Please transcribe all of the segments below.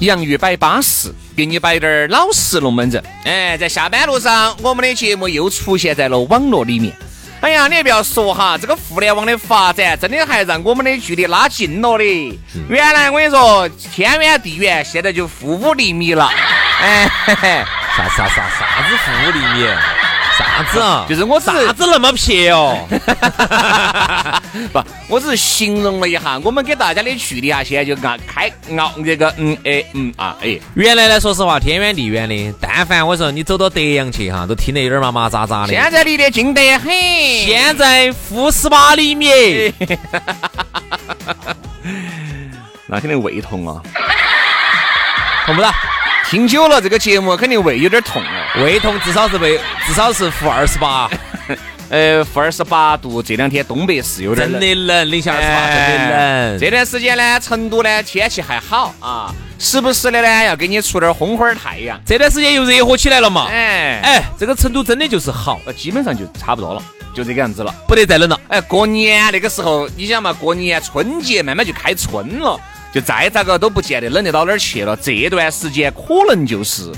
洋芋摆巴适，给你摆点儿老实龙门阵。哎，在下班路上，我们的节目又出现在了网络里面。哎呀，你也不要说哈，这个互联网的发展真的还让我们的距离拉近了的。原来我跟你说天远地远，现在就负五厘米了。哎，嘿嘿啥啥啥啥子负五厘米？啥子啊？就是我只啥子那么撇哦？不，我只是形容了一下，我们给大家的距离啊，现在就按开熬这个嗯哎嗯啊哎。原来呢，说实话，天远地远的，但凡我说你走到德阳去哈，都听得有点麻麻扎扎的。现在离得近得很，现在负十八厘米，那肯定胃痛啊！痛不到？听久了这个节目，肯定胃有点痛哦。胃痛至少是被至少是负二十八，呃，负二十八度，这两天东北是有点真冷。的冷，零下二十八，真的冷。这段时间呢，成都呢天气还好啊，时不时的呢要给你出点红花太阳。这段时间又热和起来了嘛？哎哎，这个成都真的就是好，呃，基本上就差不多了，就这个样子了。不得再冷了。哎，过年那个时候，你想嘛，过年春节慢慢就开春了，就再咋个都不见得冷得到哪儿去了。这段时间可能就是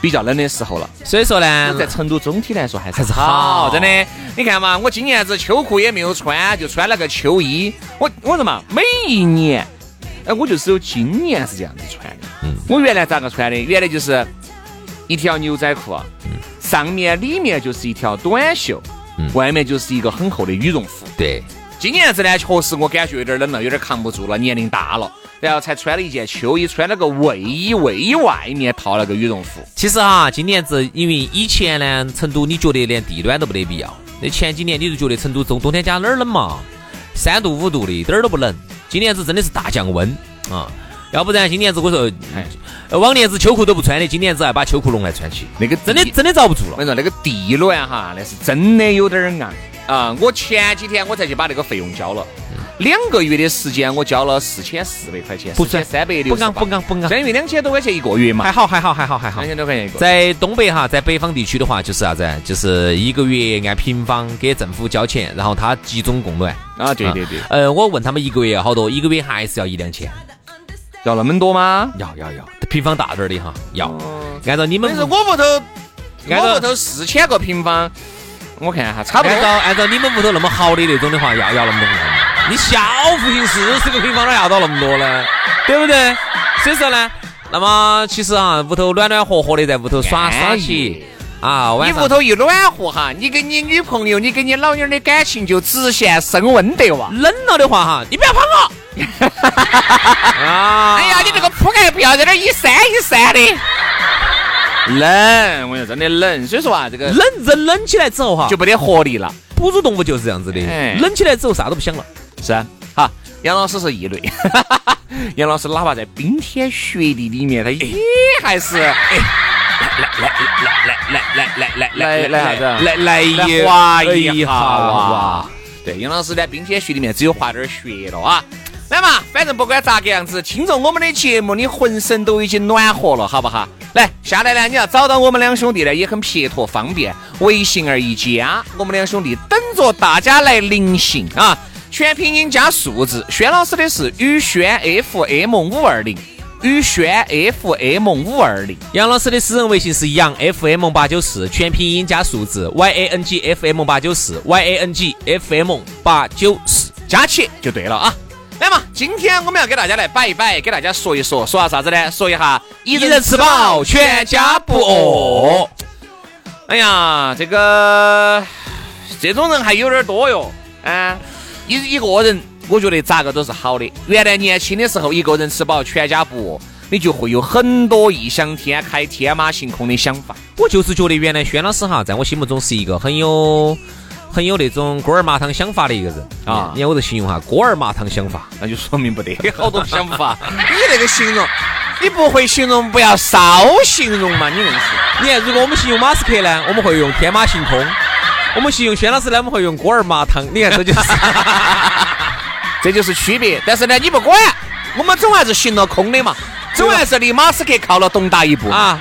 比较冷的时候了。所以说呢，在成都总体来说还是还是好，真的。你看嘛，我今年子秋裤也没有穿，就穿了个秋衣。我我说嘛，每一年，哎，我就只有今年是这样子穿的。嗯，我原来咋个穿的？原来就是一条牛仔裤啊，上面里面就是一条短袖，外面就是一个很厚的羽绒服。对，今年子呢，确实我感觉有点冷了，有点扛不住了，年龄大了，然后才穿了一件秋衣，穿了个卫衣，卫衣外面套了个羽绒服。其实哈，今年子因为以前呢，成都你觉得连地暖都没得必要，那前几年你就觉得成都冬冬天家哪儿冷嘛，三度五度的，一点儿都不冷。今年子真的是大降温啊！要不然今年子我说，呃往年子秋裤都不穿的，今年子还把秋裤弄来穿起，那个真的真的遭不住了。我跟你说，那个地暖哈，那是真的有点儿硬啊！我前几天我才去把那个费用交了，两个月的时间我交了四千四百块钱，不算三百六不刚不刚不刚相当于两千多块钱一个月嘛还，好还好还好还好两，千多块钱一个。在东北哈，在北方地区的话，就是啥子？就是一个月按平方给政府交钱，然后他集中供暖。啊，对对对，呃，我问他们一个月要好多，一个月还是要一两千。要那么多吗？要要要，平方大点儿的哈，要。按照你们但是我屋头，我屋头四千个平方，我看哈，差不按照多。按照你们屋头那么好的那种的话，要要那么多。你小户型四十个平方哪要到那么多呢？对不对？所以说呢，那么其实啊，屋头暖暖和和的，在屋头耍耍起啊，你屋头一暖和哈，你跟你女朋友、你跟你老妞儿的感情就直线升温得哇！冷了的话哈，你不要碰我。啊！哎呀，你这个铺盖不要在那儿一扇一扇的，冷，我说真的冷。所以说啊，这个冷人冷起来之后哈，就就没得活力了。哺乳动物就是这样子的哎，冷起来之后啥都不想了。是啊，好，杨老师是异类。杨老师哪怕在冰天雪地里面，他也还是哎，来来来来来来来来来来啥子？来来一滑一下下哇哇！！对，杨老师在冰天雪地里面只有滑点儿雪了啊。来嘛，反正不管咋个样子，听着我们的节目，你浑身都已经暖和了，好不好？来，下来呢，你要找到我们两兄弟呢，也很撇脱方便，微信而一加，我们两兄弟等着大家来临幸啊！全拼音加数字，轩老师的是宇轩 FM 五二零，宇轩 FM 五二零。杨老师的私人微信是杨 FM 八九四，全拼音加数字 Y A N G F M 八九四，Y A N G F M 八九四。加起就对了啊。来嘛，今天我们要给大家来摆一摆，给大家说一说，说下啥子呢？说一下一人吃饱全家不饿。哎呀，这个这种人还有点多哟。啊，一一个人，我觉得咋个都是好的。原来年轻的时候，一个人吃饱全家不饿，你就会有很多异想天开、天马行空的想法。我就是觉得原来轩老师哈，在我心目中是一个很有。很有那种锅儿麻汤想法的一个人啊！你看我这形容哈，锅儿麻汤想法，那就说明不得 好多想法。你那个形容，你不会形容，不要少形容嘛！你硬是。你看，如果我们形容马斯克呢，我们会用天马行空；我们形容轩老师呢，我们会用锅儿麻汤。你看，这就是，这就是区别。但是呢，你不管，我们总还是行了空的嘛，总还是离马斯克靠了东大一步啊！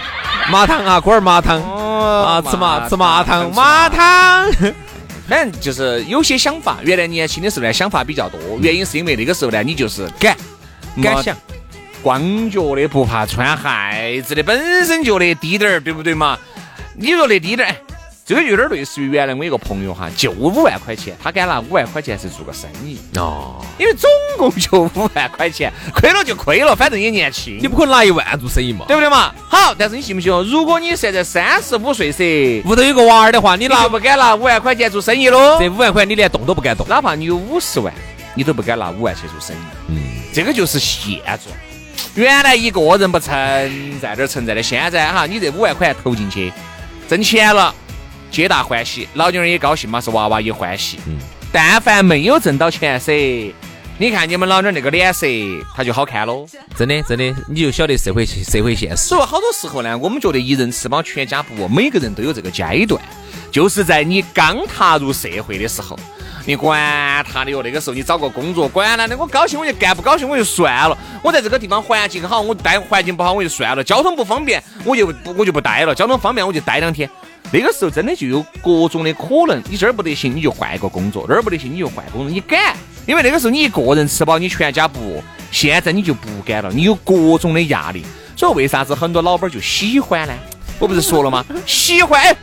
麻汤啊，锅儿麻汤啊，吃麻吃麻汤，麻汤。反正就是有些想法，原来年轻的时候呢，想法比较多。原因是因为那个时候呢，你就是敢敢想，光脚的不怕穿鞋子的，本身就那低点儿，对不对嘛？你说那低点儿。这个有点类似于原来我一个朋友哈，就五万块钱，他敢拿五万块钱是做个生意哦，因为总共就五万块钱，亏了就亏了，反正也年轻，你不可能拿一万做生意嘛，对不对嘛？好，但是你信不信哦？如果你现在三十五岁噻，屋头有个娃儿的话，你拿就不敢拿五万块钱做生意喽。这五万块你连动都不敢动，哪怕你有五十万，你都不敢拿五万去做生意。嗯，这个就是现状。原来一个人不存在这儿存在的，现在哈，你这五万块投进去，挣钱了。皆大欢喜，老娘儿也高兴嘛，是娃娃也欢喜。嗯，但凡没有挣到钱噻，你看你们老娘那个脸色，他就好看喽。真的，真的，你就晓得社会社会现实。所以好多时候呢，我们觉得一人吃饱全家不饿，每个人都有这个阶段，就是在你刚踏入社会的时候，你管他的哟。那个时候你找个工作，管他的我高兴我就干，不高兴我就算了。我在这个地方环境好，我待环境不好我就算了。交通不方便，我就不我就不待了。交通方便我就待两天。那个时候真的就有各种的可能，你这儿不得行，你就换一个工作；那儿不得行，你就换工作。你敢？因为那个时候你一个人吃饱，你全家不饿。现在你就不敢了，你有各种的压力。所以为啥子很多老板就喜欢呢？我不是说了吗？喜欢。哎，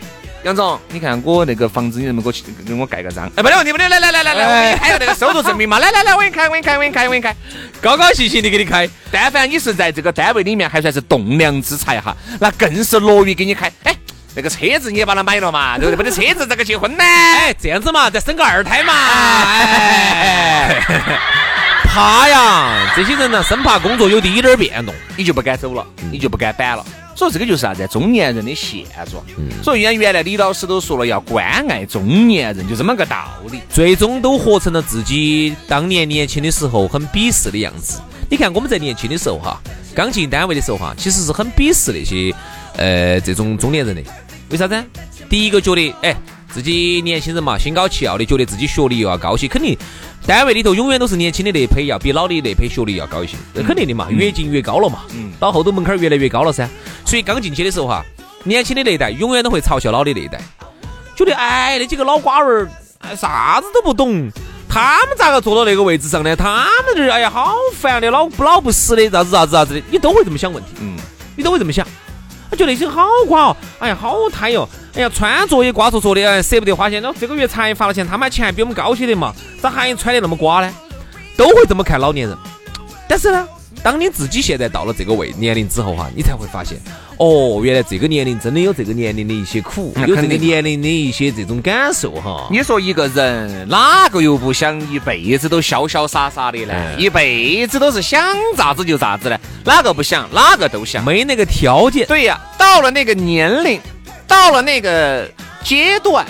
杨总，你看我那个房子，你能不能给我给我盖个章？哎，不得问题，不得，来来来来来，我给你开个那个收入证明嘛。来来来，我给你开，我给你开，我给你开，我给你开，高高兴兴的给你开。但凡你是在这个单位里面还算是栋梁之才哈，那更是乐于给你开。哎。那个车子你也把它买了嘛，对不对？没得车子，咋个结婚呢？哎，这样子嘛，再生个二胎嘛。哎，怕呀！这些人呢，生怕工作有滴点儿变动，你就不敢走了，你就不敢摆了。所以这个就是啥子？中年人的现状。所以原原来李老师都说了，要关爱中年人，就这么个道理。最终都活成了自己当年年轻的时候很鄙视的样子。你看我们在年轻的时候哈，刚进单位的时候哈，其实是很鄙视那些呃这种中年人的。为啥子？第一个觉得，哎，自己年轻人嘛，心高气傲的，觉得自己学历又要高些，肯定单位里头永远都是年轻的那批要比老的那批学历要高一些，那肯定的嘛，越进越高了嘛，嗯，到后头门槛越来越高了噻。所以刚进去的时候哈，年轻的那一代永远都会嘲笑老的那一代，觉得哎，那几个老瓜娃儿，哎，啥子都不懂，他们咋个坐到那个位置上呢？他们这哎呀，好烦的，老不老不死的，咋子咋子咋子的，你都会这么想问题，嗯，你都会这么想。我觉得那些好瓜哦，哎呀，好贪哟！哎呀，穿着也瓜着着的，哎，舍不得花钱。那这个月才发了钱，他们钱还比我们高些的嘛，咋还穿的那么瓜呢？都会这么看老年人。但是呢，当你自己现在到了这个位年龄之后哈，你才会发现。哦，原来这个年龄真的有这个年龄的一些苦，有这个年龄的一些这种感受哈。你说一个人哪个又不想一辈子都潇潇洒洒的呢？一辈子都是想咋子就咋子呢？哪个不想？哪个都想。没那个条件。对呀，到了那个年龄，到了那个阶段，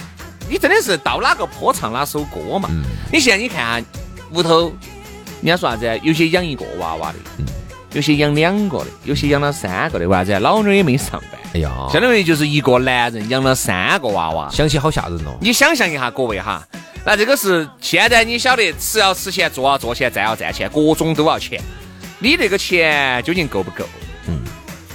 你真的是到哪个坡唱哪首歌嘛？你现在你看哈，屋头人家说啥子？有些养一个娃娃的。有些养两个的，有些养了三个的，为啥子？老娘也没上班。哎呀，相当于就是一个男人养了三个娃娃，想起好吓人哦。你想象一下，各位哈，那这个是现在你晓得，吃要吃钱，坐要坐钱，站要站钱，各种都要钱。你这个钱究竟够不够？嗯，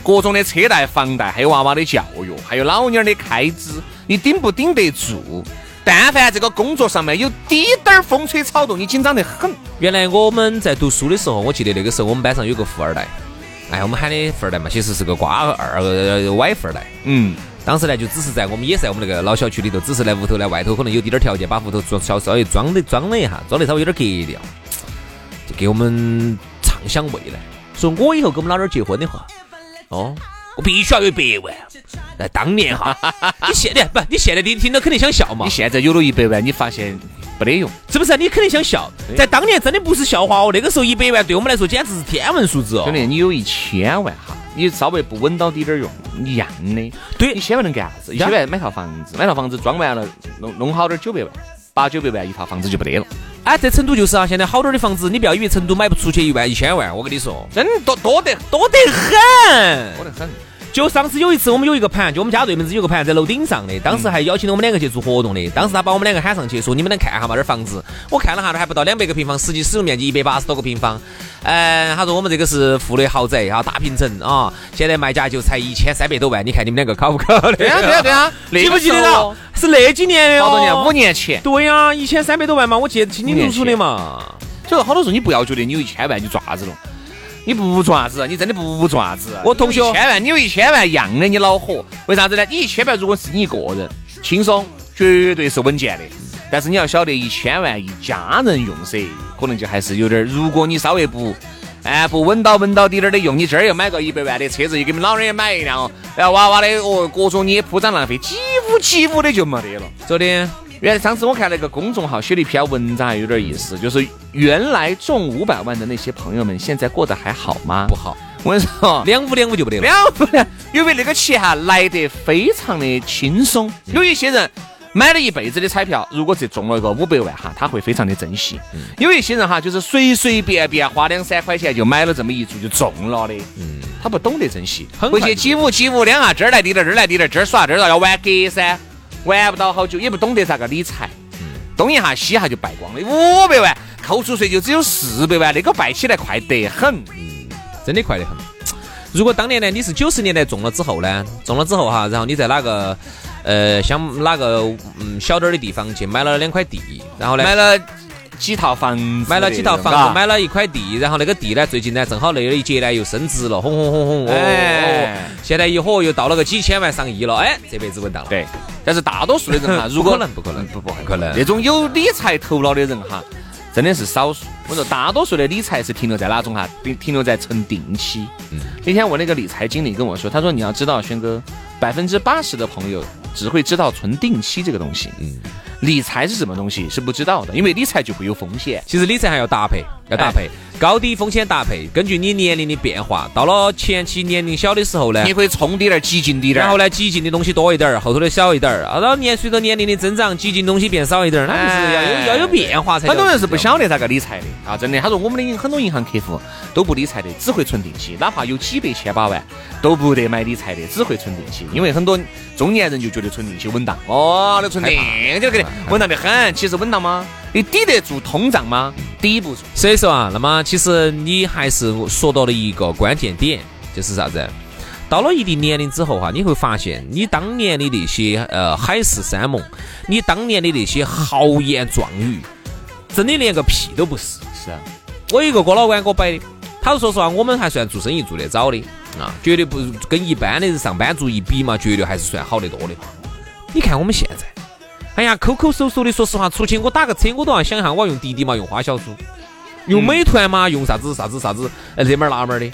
各种的车贷、房贷，还有娃娃的教育，还有老娘的开支，你顶不顶得住？但凡这个工作上面有滴点儿风吹草动，你紧张得很。原来我们在读书的时候，我记得那个时候我们班上有个富二代，哎，我们喊的富二代嘛，其实是个瓜二歪富二代。嗯，当时呢就只是在我们也在我们那个老小区里头，只是在屋头呢外头可能有滴点儿条件，把屋头装稍稍微装的装了一下，装的稍微有点格调。就给我们畅想未来，说我以后跟我们老爹儿结婚的话，哦，我必须要有一百万。那当年哈，你现在不，你现在你听到肯定想笑嘛你，现在有了一百万，你发现没得用。是不是？你肯定想笑，在当年真的不是笑话哦，那个时候一百万对我们来说简直是天文数字哦兄。弟，你有一千万哈，你稍微不稳到滴点儿用，一样的。对一千万能干啥子？一千万买套房子，买套房子装完了，弄弄好点儿九百万，八九百万一套房子就不得了。哎，在成都就是啊，现在好点儿的房子，你不要以为成都买不出去一万一千万，我跟你说，真多多得多得很。多得很。就上次有一次，我们有一个盘，就我们家对门子有个盘在楼顶上的，当时还邀请了我们两个去做活动的。当时他把我们两个喊上去，说你们能看下嘛这房子。我看了下，还不到两百个平方，实际使用面积一百八十多个平方。嗯，他说我们这个是富的豪宅啊，大平层啊，现在卖价就才一千三百多万，你看你们两个考不考的？对啊对啊对啊，记不记得到？是那几年的哦好多年？五。年前。对呀、一千三百多万嘛，我记得清清楚楚的嘛。所以好多时候你不要觉得你有一千万你做啥子了，你不做啥子，你真的不做啥子。我同学一千万，你有一千万一样的你恼火，为啥子呢？你一千万如果是你一个人，轻松绝对是稳健的。但是你要晓得，一千万一家人用噻，可能就还是有点儿。如果你稍微不，哎，不稳到稳到滴点儿的用，你今儿又买个一百万的车子，又给你们老人也买一辆哦，然后娃娃的哦，各种你也铺张浪费，几乎几乎的就没得了。昨天原来上次我看那个公众号写了一篇文章，还有点意思，就是原来中五百万的那些朋友们，现在过得还好吗？不好，我跟你说，两五两五就不得了。两五两，因为那个钱哈来得非常的轻松。有一些人买了一辈子的彩票，如果是中了个五百万哈，他会非常的珍惜。有一些人哈，就是随随便便花两三块钱就买了这么一注就中了的，嗯，他不懂得珍惜，回去几五几五两啊，这儿来滴点儿，这儿来滴点儿，这儿耍这儿要玩隔噻，玩不到好久，也不懂得咋个理财。东一下西一下就败光了，五百万扣除税就只有四百万，那个败起来快得很。嗯真的快得很。如果当年呢，你是九十年代中了之后呢，中了之后哈，然后你在哪个呃像哪个嗯小点儿的地方去买了两块地，然后呢买了几套房子，买了几套房子，买了一块地，然后那个地呢，最近呢正好那一节呢又升值了，轰轰轰轰，哦现在一伙又到了个几千万上亿了，哎，这辈子稳当了。对，但是大多数的人哈，如果不可能不可能不不不可能那种有理财头脑的人哈，真的是少数。我说大多数的理财是停留在哪种哈？停停留在存定期。嗯那天我那个理财经理跟我说，他说你要知道，轩哥，百分之八十的朋友只会知道存定期这个东西，嗯，理财是什么东西是不知道的，因为理财就会有风险。其实理财还要搭配，要搭配，高低风险搭配，根据你年龄的变化，到了前期年龄小的时候呢你，可以冲滴点儿，激进滴点儿，然后呢，激进的东西多一点儿，后头的小一点儿，啊，然后年随着年龄的增长，激进东西变少一点儿，那就是要有哎要有变化才。很多人是不晓得咋个理财的啊，真的。他说我们的银很多银行客户都不理财的，只会存定期，哪怕有几百千把万都不得买理财的，只会存定期。因为很多中年人就觉得存定期稳当，哦，那存定就给你稳当得很。其实稳当吗？你抵得住通胀吗？抵不住。所以说啊，那么其实你还是说到了一个关键点，就是啥子？到了一定年龄之后哈，你会发现你当年的那些呃海誓山盟，你当年的那些豪言壮语，真的连个屁都不是。是啊，我一个哥老倌给我摆的，他说说实话，我们还算做生意做得早的啊，绝对不跟一般的人上班族一比嘛，绝对还是算好得多的。你看我们现在，哎呀，抠抠搜搜的，说实话，出去我打个车，我都要想一下我要用滴滴嘛，用花小猪，用美团嘛，用啥子啥子啥子，哎，这门那门的。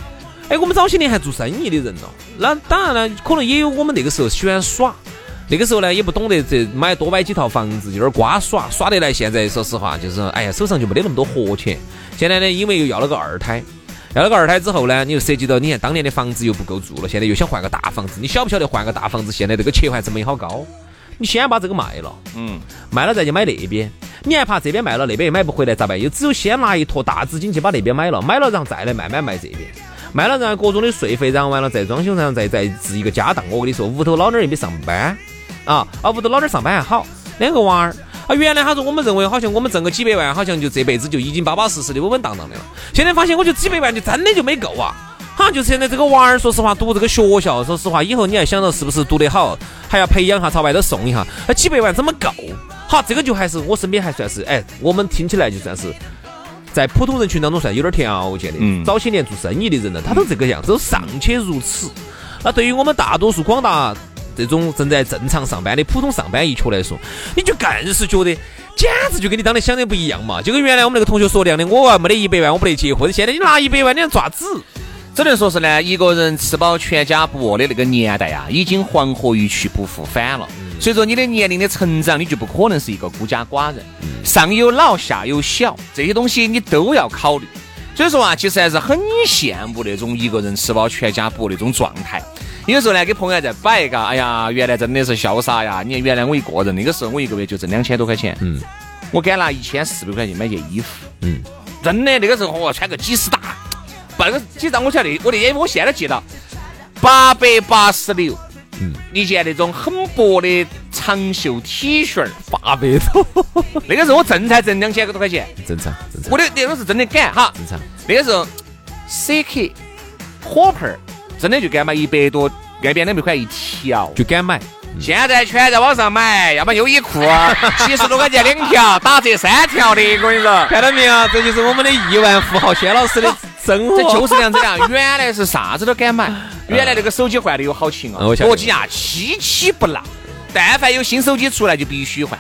哎，我们早些年还做生意的人了，那当然了，可能也有我们那个时候喜欢耍。那个时候呢，也不懂得这买多买几套房子，有点瓜耍，耍得来。现在说实话，就是哎呀，手上就没得那么多活钱。现在呢，因为又要了个二胎，要了个二胎之后呢，你又涉及到你看当年的房子又不够住了，现在又想换个大房子。你晓不晓得换个大房子现在这个切换成本好高？你先把这个卖了，嗯，卖了再去买那边，你还怕这边卖了那边又买不回来咋办？又只有先拿一坨大资金去把那边买了，买了然后再来慢慢卖这边，卖了然后各种的税费，然后完了再装修，然后再再置一个家当。我跟你说，屋头老娘又没上班啊，啊屋头老娘上班还好，两个娃儿。啊，原来他说我们认为好像我们挣个几百万，好像就这辈子就已经巴巴适适的稳稳当当的了。现在发现，我觉得几百万就真的就没够啊！哈，就是现在这个娃儿，说实话，读这个学校，说实话，以后你还想着是不是读得好，还要培养哈，朝外头送一下，那几百万怎么够？好，这个就还是我身边还算是，哎，我们听起来就算是在普通人群当中算有点条件的。嗯早些年做生意的人呢，他都这个样子，都尚且如此。那对于我们大多数广大这种正在正常上班的普通上班一族来说，你就更是觉得简直就跟你当年想的不一样嘛，就跟原来我们那个同学说的样的，我没得一百万，我不得结婚。现在你拿一百万，你要爪子？只能说是呢，一个人吃饱全家不饿的那个年代啊，已经黄河一去不复返了。随着你的年龄的成长，你就不可能是一个孤家寡人，上有老下有小，这些东西你都要考虑。所以说啊，其实还是很羡慕那种一个人吃饱全家不饿那种状态。有时候呢，给朋友在摆嘎，哎呀，原来真的是潇洒呀！你看原来我一个人，那个时候我一个月就挣两千多块钱，嗯，我敢拿一千四百块钱买件衣服，嗯，真的那个时候我穿个几十大。半个几张我晓得，我那天我现在记到八百八十六，嗯，一件那种很薄的长袖 T 恤，八百多。那个时候我挣才挣两千多块钱，正常，正常。我的那个是真的敢哈，正常。那个时候 CK 火盆真的就敢买一百多，那边两百块一条，就敢买。现在全在网上买，要么优衣库，七十多块钱两条，打折三条的，我跟你说，看到没有？这就是我们的亿万富豪薛老师的。生活就是这样子的，原来是啥子都敢买，原来那个手机换的有好勤啊，诺基亚七七不落，但凡有新手机出来就必须换。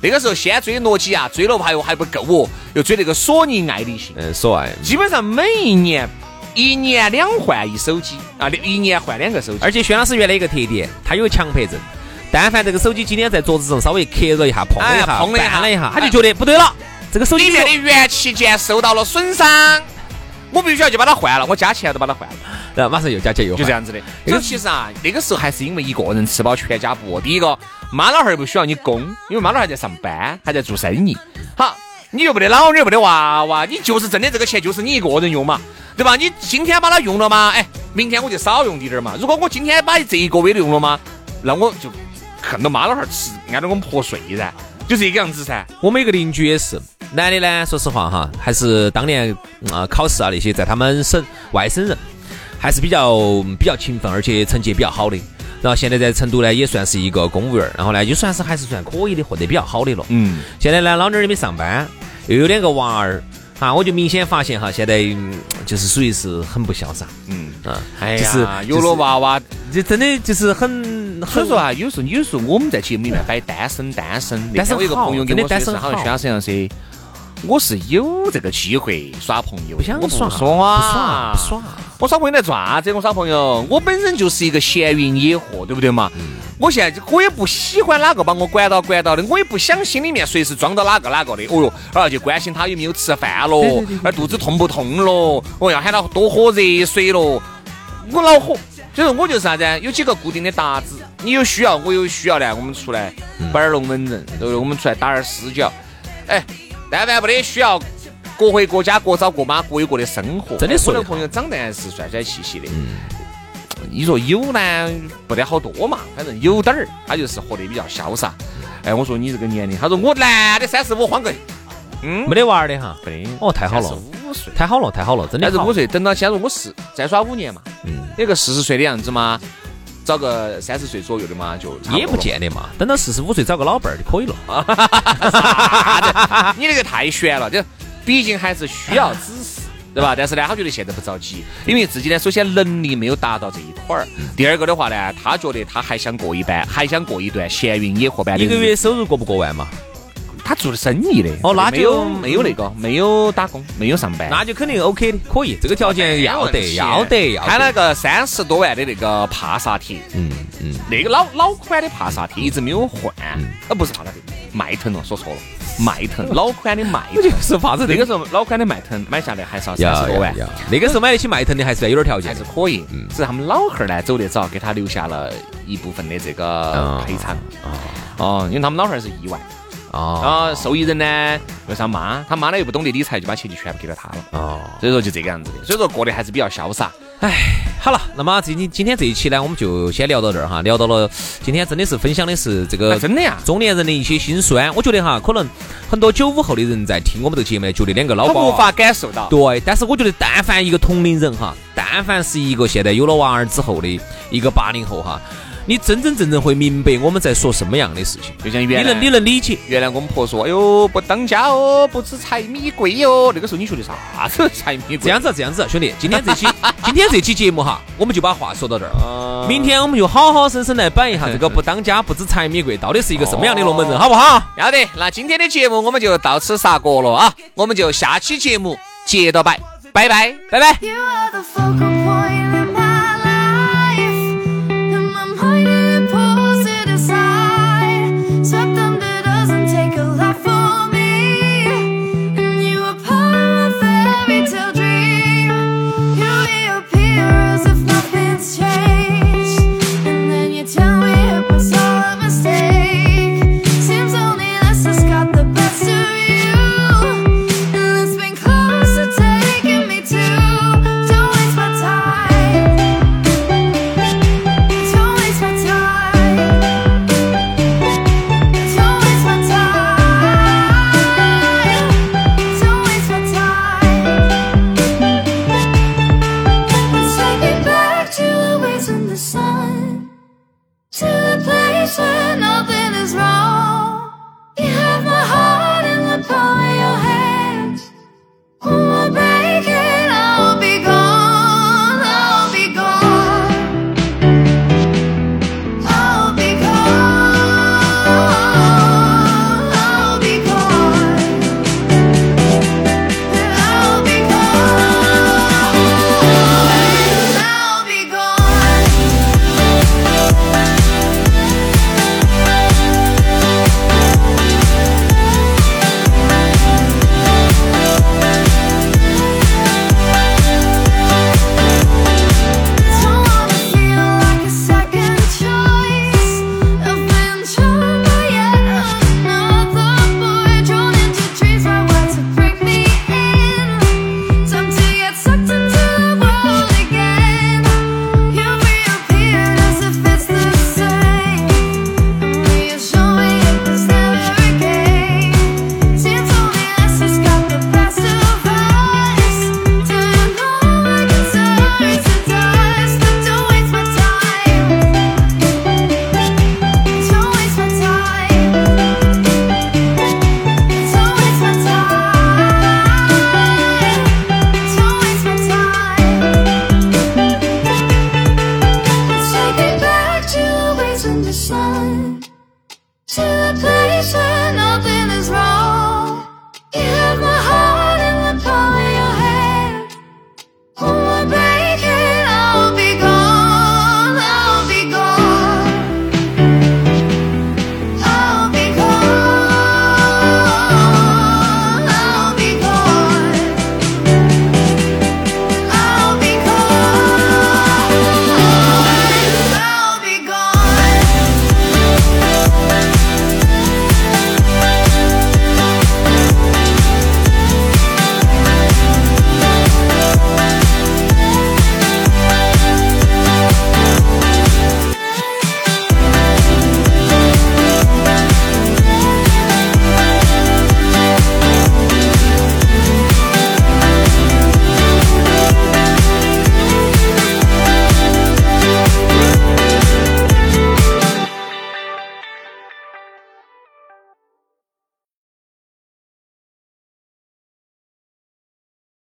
那个时候先追诺基亚，追了还又还不够哦，又追那个索尼爱立信，嗯，索爱，基本上每一年一年两换一手机啊，一年换两个手机。而且薛老师原来一个特点，他有强迫症，但凡这个手机今天在桌子上稍微磕了一下，碰了一下，碰了一下，他就觉得不对了，这个手机里面的元器件受到了损伤。我必须要去把它换了，我加钱都把它换了，然后马上又加钱又就这样子的。所以其实啊，那个时候还是因为一个人吃饱全家不饿。第一个，妈老汉儿不需要你供，因为妈老汉儿还在上班，还在做生意。好，你又不得老女，不得娃娃，你就是挣的这个钱就是你一个人用嘛，对吧？你今天把它用了吗？哎，明天我就少用滴点儿嘛。如果我今天把这一个月都用了吗？那我就恨到妈老汉儿吃，按照我们破碎噻，就这个样子噻。我们一个邻居也是。男的呢，说实话哈，还是当年啊考试啊那些，在他们省外省人，还是比较比较勤奋，而且成绩比较好的。然后现在在成都呢，也算是一个公务员，然后呢，就算是还是算可以的，混得比较好的了。嗯。现在呢，老娘儿也没上班，又有两个娃儿，哈，我就明显发现哈，现在就是属于是很不潇洒。嗯。啊。哎呀，有了娃娃，这真的就是很，所以说啊，有时候有时候我们在节目里面摆单身单身，但是我一个朋友跟我说是，好像宣老师说。我是有这个机会耍朋友，不想耍，不耍，不耍。我耍朋友来做啥子？我耍朋友，我本身就是一个闲云野鹤，对不对嘛？我现在我也不喜欢哪个把我管到管到的，我也不想心里面随时装到哪个哪个的。哦哟，啊，就关心他有没有吃饭咯，而肚子痛不痛咯，我要喊他多喝热水咯。我恼火，就是我就是啥子？有几个固定的搭子，你有需要，我有需要呢，我们出来摆点龙门阵，对不对？我们出来打点私交，哎。但凡不得需要，各回各家，各找各妈，各有各的生活。真的，我的朋友长得还是帅帅气气的。嗯。你说有呢，不得好多嘛，反正有点儿，他就是活得比较潇洒。哎，我说你这个年龄，他说我男的三十五，换个，嗯，没得娃儿的哈。没得。哦，太好了。五岁。太好了，太好了，真的。三十五岁，等到假如我是再耍五年嘛，嗯，有个四十岁的样子嘛。找个三十岁左右的嘛，就也不见得嘛。等到四十五岁找个老伴儿就可以了。你那个太悬了，就毕竟还是需要指示，对吧？但是呢，他觉得现在不着急，因为自己呢，首先能力没有达到这一块儿。第二个的话呢，他觉得他还想过一般，还想过一段闲云野鹤般的。一个月收入过不过万嘛？他做的生意的。哦，那就没有那个，没有打工，没有上班，那就肯定 OK 的，可以，这个条件要得，要得，要。开了个三十多万的那个帕萨特，嗯嗯，那个老老款的帕萨特一直没有换，啊不是帕萨特，迈腾了，说错了，迈腾，老款的迈腾，就是帕子，那个时候老款的迈腾买下来还是要三十多万，那个时候买得起迈腾的还是有点条件，还是可以，只是他们老汉儿呢走得早，给他留下了一部分的这个赔偿，哦，因为他们老汉儿是意外。啊，受益人呢又是他妈，他妈呢又不懂得理财，就把钱就全部给了他了。哦，所以说就这个样子的，所以说过得还是比较潇洒。哎，好了，那么今天今天这一期呢，我们就先聊到这儿哈，聊到了今天真的是分享的是这个真的呀，中年人的一些心酸。我觉得哈，可能很多九五后的人在听我们这个节目，觉得两个老他无法感受到。对，但是我觉得但凡一个同龄人哈，但凡是一个现在有了娃儿之后的一个八零后哈。你真真正正会明白我们在说什么样的事情，就像原来你能你能理解。原来我们婆说，哎呦不当家哦，不知柴米贵哦。那个时候你学的啥子柴米贵？这样子这样子，兄弟，今天这期 今天这期节目哈，我们就把话说到这儿。明天我们就好好生生来摆一下这个 不当家不知柴米贵到底是一个什么样的龙门阵，好不好？要得，那今天的节目我们就到此杀过了啊，我们就下期节目接着摆，拜拜，拜拜。